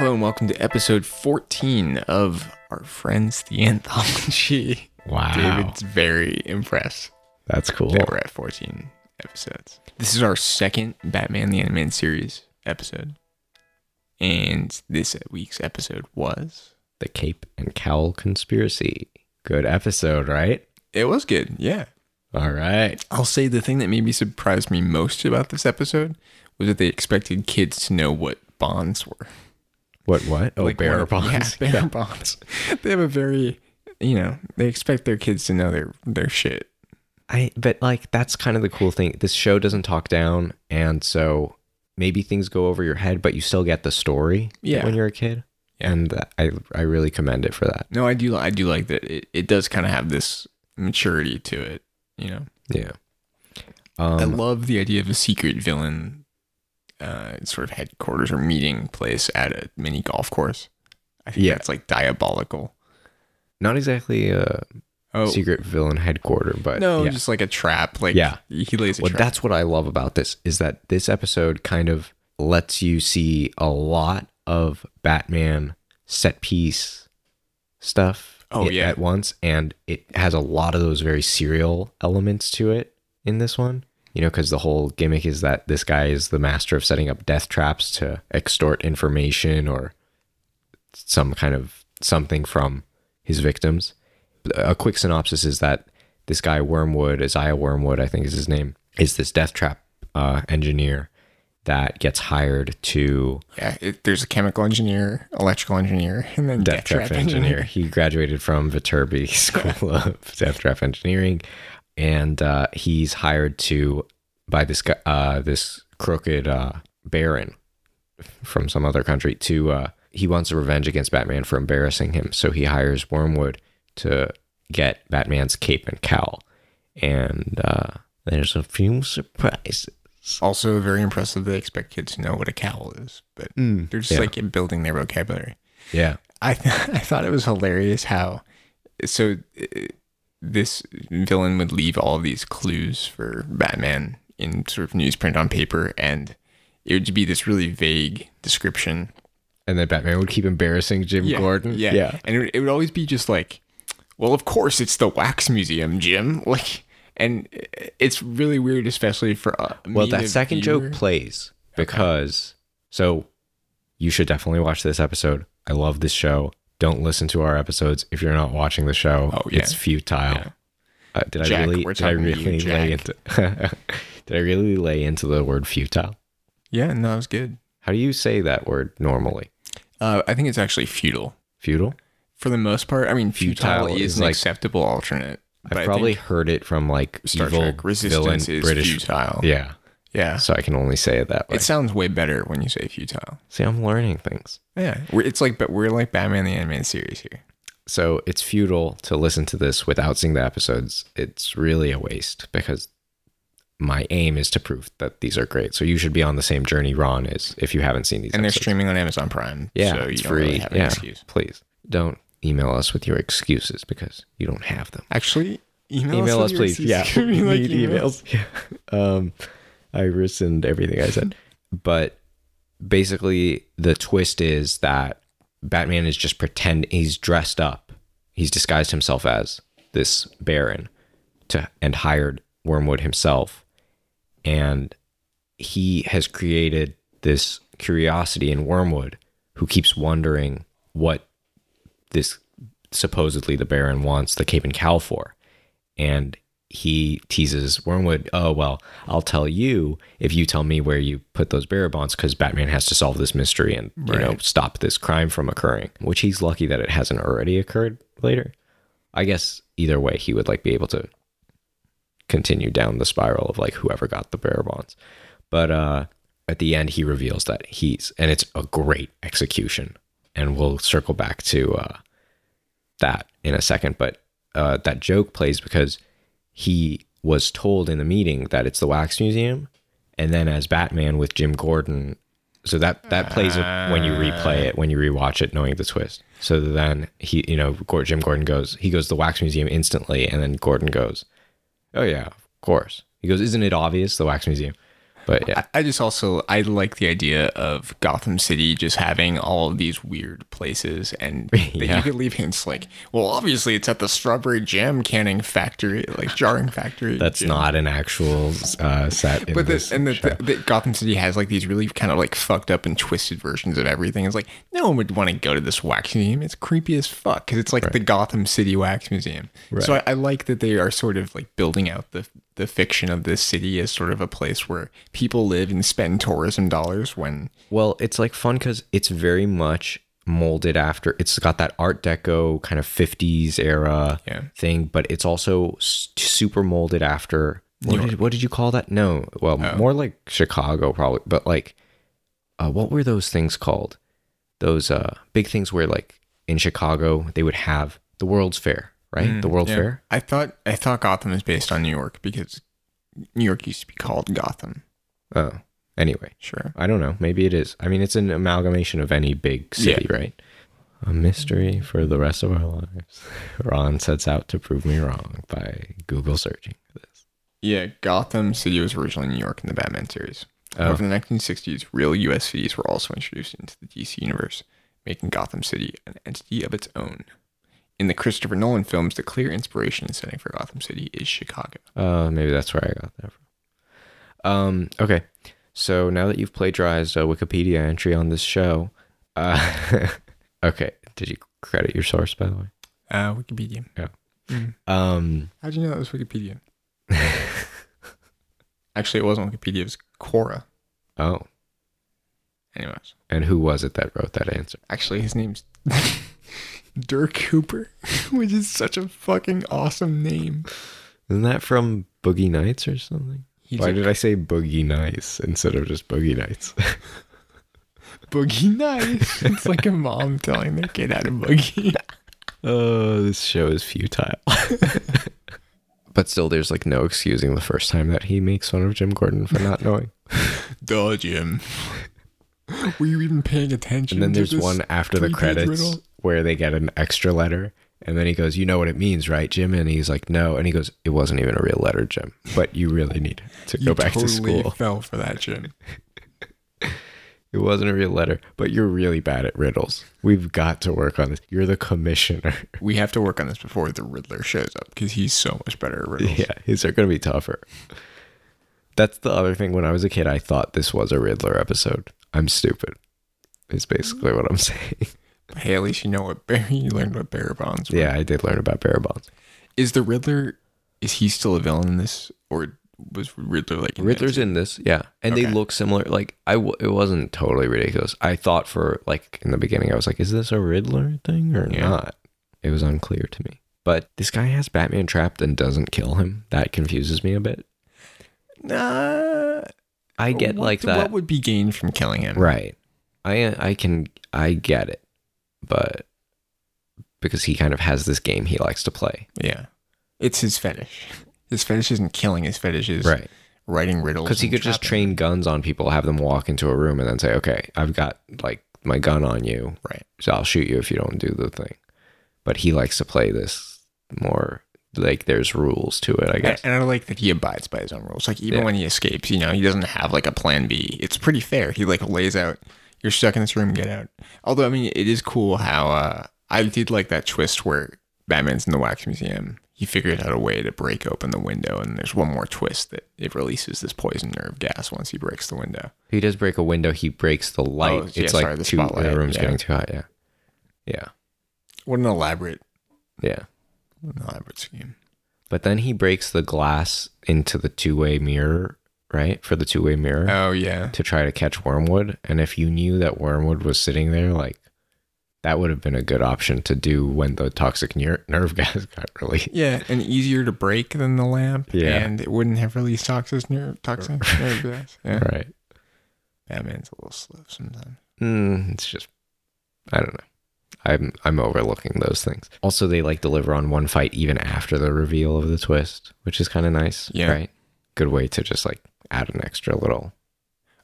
Hello and welcome to episode 14 of Our Friends the Anthology. Wow. David's very impressed That's cool. that we're at 14 episodes. This is our second Batman the Animated Series episode. And this week's episode was. The Cape and Cowl Conspiracy. Good episode, right? It was good, yeah. All right. I'll say the thing that maybe surprised me most about this episode was that they expected kids to know what bonds were. What, what? Oh, Like bearer bonds. Yeah, bearer bonds. They have a very, you know, they expect their kids to know their their shit. I, but like, that's kind of the cool thing. This show doesn't talk down. And so maybe things go over your head, but you still get the story Yeah. when you're a kid. And I, I really commend it for that. No, I do. I do like that. It, it does kind of have this maturity to it. You know, Yeah. I Um, love the idea of a secret villain, uh, sort of headquarters or meeting place at a mini golf course. I think Yeah. that's like diabolical. not exactly a Oh secret villain headquarter, but no, yeah. just like a trap. Like Yeah. he lays a Well, trap. that's what I love about this is that this episode kind of lets you see a lot of Batman set piece stuff Oh, yeah. at once and it has a lot of those very serial elements to it in this one you know because the whole gimmick is that this guy is the master of setting up death traps to extort information or some kind of something from his victims a quick synopsis is that this guy Wormwood, Isaiah Wormwood, I think is his name, is this death trap uh, engineer that gets hired to yeah. It, there's a chemical engineer, electrical engineer, and then death trap engineer. He graduated from Viterbi School of Death Trap Engineering, and uh, he's hired to by this guy, uh, this crooked uh, baron from some other country to. Uh, he wants a revenge against Batman for embarrassing him, so he hires Wormwood to get Batman's cape and cowl, and uh, there's a few surprises. Also, very impressive. They expect kids to know what a cowl is, but they're just yeah. like building their vocabulary. Yeah, I th- I thought it was hilarious how so uh, this villain would leave all of these clues for Batman in sort of newsprint on paper, and it would be this really vague description. and then Batman would keep embarrassing Jim Gordon. yeah, yeah. and it would, it would always be just like, well, of course it's the wax museum, Jim. Like, and it's really weird, especially for uh, Well, that second viewer. joke plays because so you should definitely watch this episode. I love this show. Don't listen to our episodes if you're not watching the show. Oh, yeah. It's futile. Yeah. Uh, did Jack, I really? Did I to you, really lay into? did I really lay into the word futile? Yeah, no, it was good. How do you say that word normally? Uh, I think it's actually futile. Futile. For the most part, I mean, futile, Futile is is an like- acceptable alternate. I I've probably heard it from like Star evil Trek Resistance villain is British. futile. Yeah, Yeah. so I can only say it that way. It sounds way better when you say futile. See, I'm learning things. Yeah. We're, it's like, but we're like Batman the Animated Series here. so it's futile to listen to this without seeing the episodes. It's really a waste because my aim is to prove that these are great. So you should be on the same journey Ron is if you haven't seen these. And they're streaming on Amazon Prime. Yeah, So you it's free. really have an yeah, excuse. please don't email us with your excuses because you don't have them. Actually, email, email us, your please. Yeah, me, like, need emails. Yeah. Um, I rescind everything I said, but basically the twist is that Batman is just pretend he's dressed up. He's disguised himself as this Baron to and hired Wormwood himself, and he has created this curiosity in Wormwood, who keeps wondering what this supposedly the Baron wants the Cape and Cowl for, and he teases Wormwood, "Oh well, I'll tell you if you tell me where you put those bearer bonds, because Batman has to solve this mystery and you know stop this crime from occurring." Which he's lucky that it hasn't already occurred later. I guess either way, he would like be able to continue down the spiral of like whoever got the bearer bonds. But uh, at the end, he reveals that he's, and it's a great execution. And we'll circle back to uh, that in a second. But uh, that joke plays because he was told in the meeting that it's the Wax Museum, and then as Batman with Jim Gordon. So that that plays when you replay it, when you rewatch it, knowing the twist. So then he, you know, Jim Gordon goes, he goes to the Wax Museum instantly, and then Gordon goes, "Oh yeah, of course." He goes, "Isn't it obvious the Wax Museum?" But yeah, I, I just also I like the idea of Gotham City just having all of these weird places, and that Yeah. you could leave hints like, well, obviously it's at the strawberry jam canning factory, like jarring factory. that's jam. not an actual uh, set. In But this and the, the, the Gotham City has like these really kind of like fucked up and twisted versions of everything. It's like no one would want to go to this wax museum. It's creepy as fuck because it's like the Gotham City Wax Museum. So I, I like that they are sort of like building out the the fiction of this city as sort of a place where people live and spend tourism dollars. When Well, it's like fun because it's very much molded after. It's got that Art Deco kind of '50s era Yeah. thing, but it's also super molded after. What did, what did you call that? No, well, more like Chicago probably, but like, uh, what were those things called? Those uh, big things where like in Chicago they would have the World's Fair, right? the mm, World yeah, Fair. I thought I thought Gotham is based on New York because New York used to be called Gotham. Oh, anyway, Sure. I don't know. Maybe it is. I mean, it's an amalgamation of any big city, right? A mystery for the rest of our lives. Ron sets out to prove me wrong by Google searching this. Yeah, Gotham City was originally New York in the Batman series. Oh. Over the 1960s, real U.S. cities were also introduced into the DC universe, making Gotham City an entity of its own. In the Christopher Nolan films, the clear inspiration and setting for Gotham City is Chicago. Uh, maybe that's where I got that from. Um, okay. So now that you've plagiarized a Wikipedia entry on this show, uh, okay. Did you credit your source, by the way? Uh, Wikipedia. Yeah. Um, How'd you know that was Wikipedia? Actually, it wasn't Wikipedia, it was Quora. oh, Anyways, and who was it that wrote that answer? actually, his name's Dirk Cooper, which is such a fucking awesome name. Isn't that from Boogie Nights or something? He's Why a did I say Boogie Nights instead of just Boogie Nights? boogie Nights. it's like a mom telling their kid how to boogie. Oh, this show is futile. but still, there's like no excusing the first time that he makes fun of Jim Gordon for not knowing. Duh, Jim. Were you even paying attention? And then there's one after the credits riddle? Where they get an extra letter. And then he goes, You know what it means, right, Jim? And he's like, No. And he goes, It wasn't even a real letter, Jim. But you really need to go back totally to school. Fell for that, Jim. It wasn't a real letter, but you're really bad at riddles. We've got to work on this. You're the commissioner. We have to work on this before the Riddler shows up because he's so much better at riddles. Yeah, are going to be tougher. That's the other thing. When I was a kid, I thought this was a Riddler episode. I'm stupid. Is basically what I'm saying. Hey, at least you know what bear you learned about bearer bonds. Yeah, I did learn about bearer bonds. Is the Riddler? Is he still a villain in this, or was Riddler like invented? Riddler's in this, yeah, and they look similar. Like I, w- it wasn't totally ridiculous. I thought for like in the beginning, I was like, "Is this a Riddler thing or Yeah. not?" It was unclear to me. But this guy has Batman trapped and doesn't kill him. That confuses me a bit. Nah. I get what- like that, What would be gained from killing him? right? I I can I get it, but because he kind of has this game he likes to play, Yeah. It's his fetish. His fetish isn't killing. His fetish is right? writing riddles. Because he could just train guns on people, have them walk into a room, and then say, "Okay, I've got like my gun on you, Right. so I'll shoot you if you don't do the thing." But he likes to play this more like there's rules to it, I guess. and I like that he abides by his own rules. Like even Yeah. when he escapes, you know, he doesn't have like a plan B. It's pretty fair. He like lays out, "You're stuck in this room. Get out." Although I mean, it is cool how uh, I did like that twist where Batman's in the wax museum. He figured out a way to break open the window, and there's one more twist that it releases this poison nerve gas once he breaks the window. He does break a window. He breaks the light. Oh, yeah, it's like the too, spotlight, the room's yeah. getting too hot. Yeah, yeah, What an elaborate, yeah. what an elaborate scheme. But then he breaks the glass into the two-way mirror, right? For the two-way mirror. Oh yeah, to try to catch Wormwood. And if you knew that Wormwood was sitting there, like that would have been a good option to do when the toxic ner- nerve gas got released. yeah, and easier to break than the lamp. Yeah. and it wouldn't have released toxic nerve, toxic nerve gas. Yeah. Right. Batman's a little slow sometimes. Mm, it's just, I don't know. I'm I'm overlooking those things. Also, they like deliver on one fight even after the reveal of the twist, which is kind of nice. Yeah. Right. Good way to just like add an extra little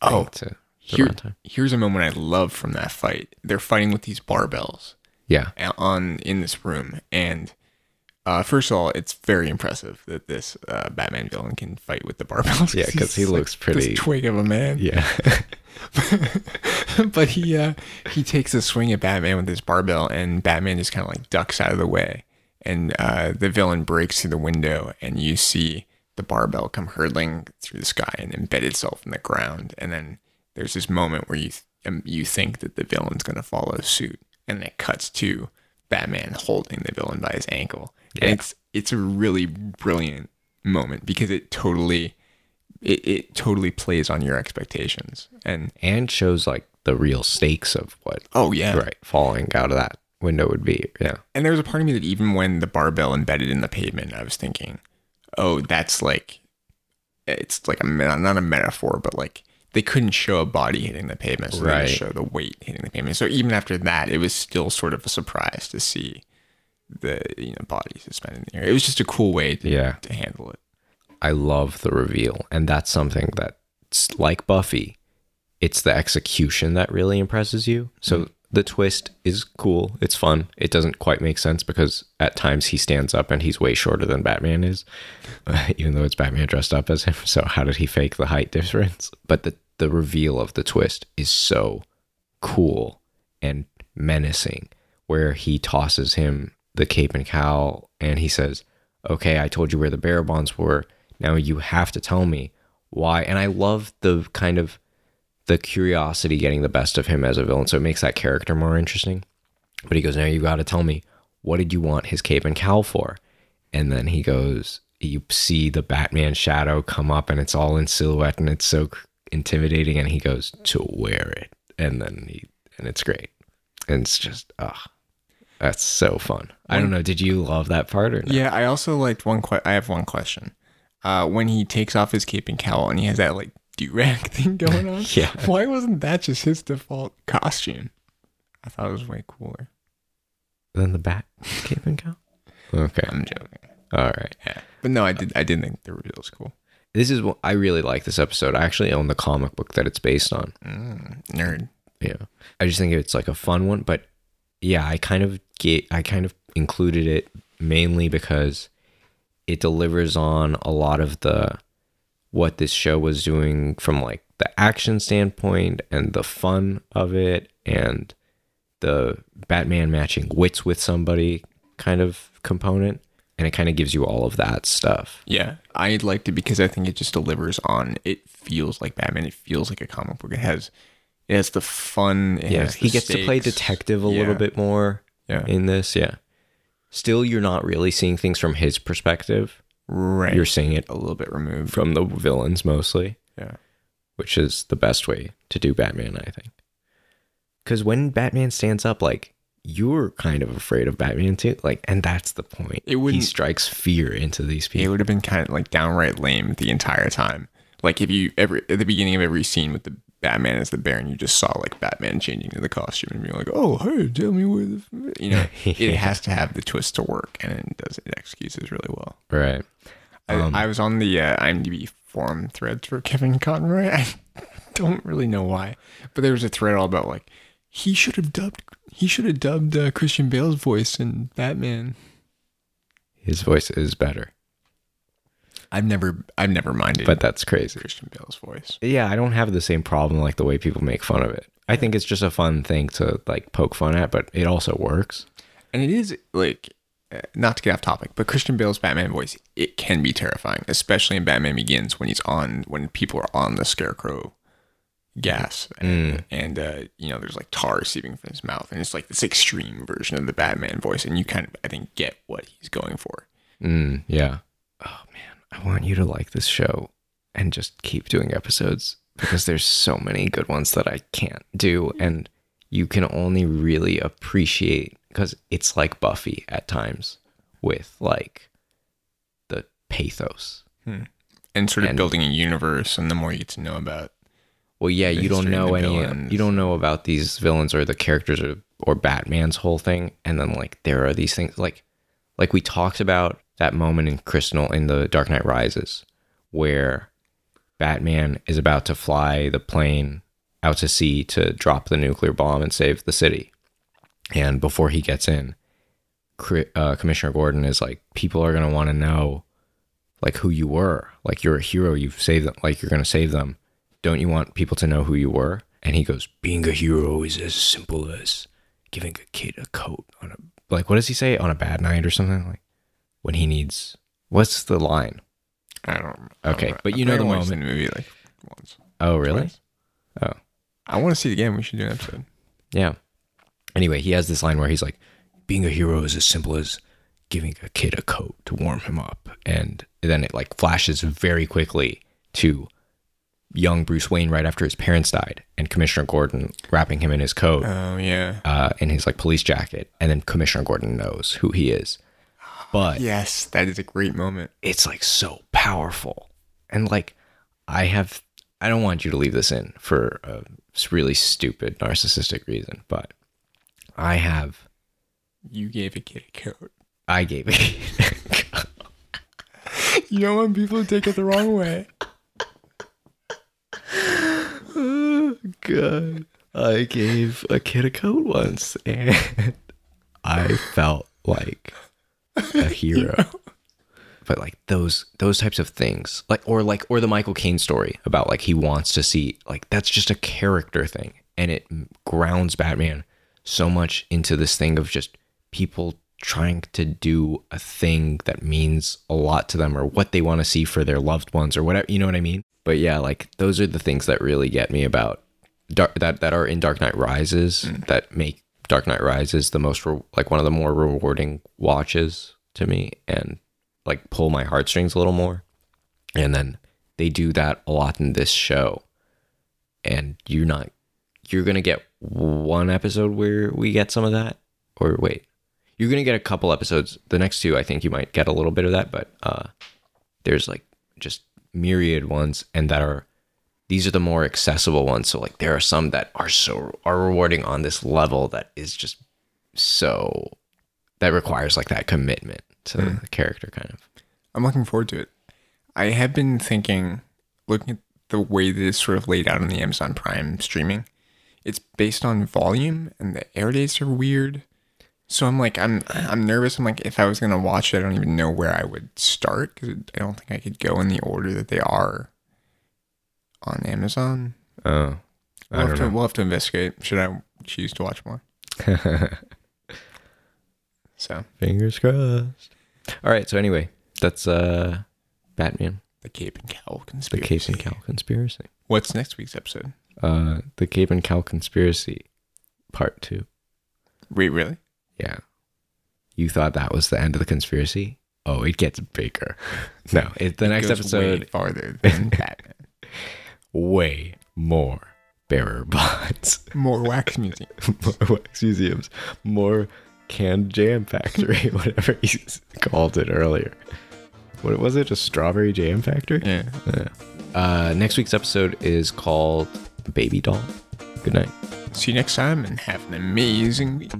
Oh, to the here, here's a moment I love from that fight. They're fighting with these barbells Yeah. on in this room, and Uh, first of all, it's very impressive that this uh, Batman villain can fight with the barbells. Yeah, because he looks pretty- this twig of a man. Yeah. but he uh, he takes a swing at Batman with his barbell, and Batman just kind of like ducks out of the way, and uh, the villain breaks through the window, and you see the barbell come hurtling through the sky and embed itself in the ground, and then there's this moment where you th- um, you think that the villain's going to follow suit, and it cuts to Batman holding the villain by his ankle, and it's it's a really brilliant moment because it totally it, it totally plays on your expectations and and shows like the real stakes of what oh yeah right falling out of that window would be. Yeah. And there was a part of me that even when the barbell embedded in the pavement, I was thinking, oh, that's like, it's like a not a metaphor, but like they couldn't show a body hitting the pavement, so they Right. just show the weight hitting the pavement. So even after that, it was still sort of a surprise to see the you know body suspended in the air. It was just a cool way to, Yeah. to handle it. I love the reveal, and that's something that's like Buffy. It's the execution that really impresses you. So mm-hmm. The twist is cool. It's fun. It doesn't quite make sense because at times he stands up and he's way shorter than Batman is, even though it's Batman dressed up as him. So how did he fake the height difference? But the the reveal of the twist is so cool and menacing, where he tosses him the cape and cowl and he says, Okay, I told you where the bearer bonds were. Now you have to tell me why. And I love the kind of the curiosity getting the best of him as a villain. So it makes that character more interesting. But he goes, Now you've got to tell me, what did you want his cape and cowl for? And then he goes, You see the Batman shadow come up and it's all in silhouette and it's so intimidating. And he goes, To wear it. And then he, and it's great. And it's just, ah, that's so fun. I don't know. Did you love that part or not? Yeah, I also liked one. Que- I have one question. Uh, when he takes off his cape and cowl and he has that like do rag thing going on, Yeah. why wasn't that just his default costume? I thought it was way cooler. Then the bat cape and cowl? Okay. I'm joking. All right. Yeah, but no, I did. I didn't think the reveal was cool. This is what I really like this episode. I actually own the comic book that it's based on. Mm, nerd. Yeah. I just think it's like a fun one, but yeah, I kind of get I kind of included it mainly because it delivers on a lot of the what this show was doing from like the action standpoint and the fun of it and the Batman matching wits with somebody kind of component and it kind of gives you all of that stuff. Yeah, I liked it because I think it just delivers on. It feels like Batman. It feels like a comic book. It has, it has the fun. It Yeah, he gets to play detective a Yeah. little bit more Yeah, in this. Yeah. Still, you're not really seeing things from his perspective. Right. You're seeing it a little bit removed. from the villains mostly, Yeah, which is the best way to do Batman, I think. Because when Batman stands up, like you're kind of afraid of Batman too, like, and that's the point. It wouldn't- strikes fear into these people. it would have been kind of like downright lame the entire time. Like if you ever at the beginning of every scene with the Batman as the Baron, you just saw like Batman changing to the costume and being like, "Oh, hey, tell me where the," you know. It has to have the twist to work, and it does. It executes really well. right? I, Um, I was on the uh, IMDb forum threads for Kevin Conroy. I don't really know why, but there was a thread all about like he should have dubbed he should have dubbed uh, Christian Bale's voice in Batman. His voice is better, I've never I've never minded but that's crazy. Christian Bale's voice. Yeah, I don't have the same problem like the way people make fun of it. I think it's just a fun thing to like poke fun at, but it also works. And it is like uh, not to get off topic, but Christian Bale's Batman voice it can be terrifying, especially in Batman Begins when he's on when people are on the Scarecrow gas and, and uh, you know there's like tar seeping from his mouth and it's like this extreme version of the Batman voice and you kind of I think get what he's going for. Mm, yeah. Oh man, I want you to like this show and just keep doing episodes because there's so many good ones that I can't do and you can only really appreciate because it's like Buffy at times with like the pathos. Hmm. And sort of And- building a universe and the more you get to know about Well, yeah, you don't know any villains. you don't know about these villains or the characters or or Batman's whole thing and then like there are these things like like we talked about that moment in Crystal in the Dark Knight Rises where Batman is about to fly the plane out to sea to drop the nuclear bomb and save the city. And before he gets in, uh, Commissioner Gordon is like, people are gonna want to know, like who you were. Like you're a hero. You've saved them. Like you're gonna save them. Don't you want people to know who you were? And he goes, being a hero is as simple as giving a kid a coat on a like what does he say on a bad night or something like when he needs what's the line? I don't. Okay, but you know the moment. the movie like once. Oh really? twice. Oh. I want to see it again. We should do an episode. Yeah. Anyway, he has this line where he's like, being a hero is as simple as giving a kid a coat to warm him up. And then it like flashes very quickly to young Bruce Wayne right after his parents died and Commissioner Gordon wrapping him in his coat, Oh yeah. uh, in his like police jacket. And then Commissioner Gordon knows who he is. But Yes, that is a great moment. it's like so powerful. And like, I have, I don't want you to leave this in for a really stupid narcissistic reason, but I have You gave a kid a coat. I gave it. You don't want people to take it the wrong way. God, I gave a kid a coat once, and I felt like a hero. But like those those types of things, like or like or the Michael Caine story about like he wants to see like that's just a character thing, and it grounds Batman so much into this thing of just people trying to do a thing that means a lot to them or what they want to see for their loved ones or whatever you know what i mean? But yeah like those are the things that really get me about dark that that are in dark knight rises mm. that make dark knight rises is the most re- like one of the more rewarding watches to me and like pull my heartstrings a little more. And then they do that a lot in this show. And you're not you're gonna get one episode where we get some of that? Or wait you're gonna get a couple episodes. The next two i think you might get a little bit of that but uh there's like just myriad ones and that are these are the more accessible ones so like there are some that are so are rewarding on this level that is just so that requires like that commitment to hmm. the character kind of I'm looking forward to it. I have been thinking, looking at the way that it's sort of laid out on the Amazon Prime streaming, it's based on volume, and the air dates are weird. So I'm like, I'm I'm nervous. I'm like, if I was gonna watch it, I don't even know where I would start because I don't think I could go in the order that they are on Amazon. oh We'll have, to, we'll have to investigate. Should I choose to watch more? So fingers crossed all right so anyway that's uh batman the Cape and Cowl conspiracy. the cape and cow conspiracy What's next week's episode? uh the cape and cow conspiracy part two Wait, really? Yeah. You thought that was the end of the conspiracy? Oh, it gets bigger. No, it, the It next episode way farther than Batman. Way more bearer bonds, More wax museum. more wax museums, more canned jam factory, whatever he called it earlier. What was it? A strawberry jam factory? Yeah. Yeah. Uh, next week's episode is called Baby Doll. Good night. See you next time and have an amazing week.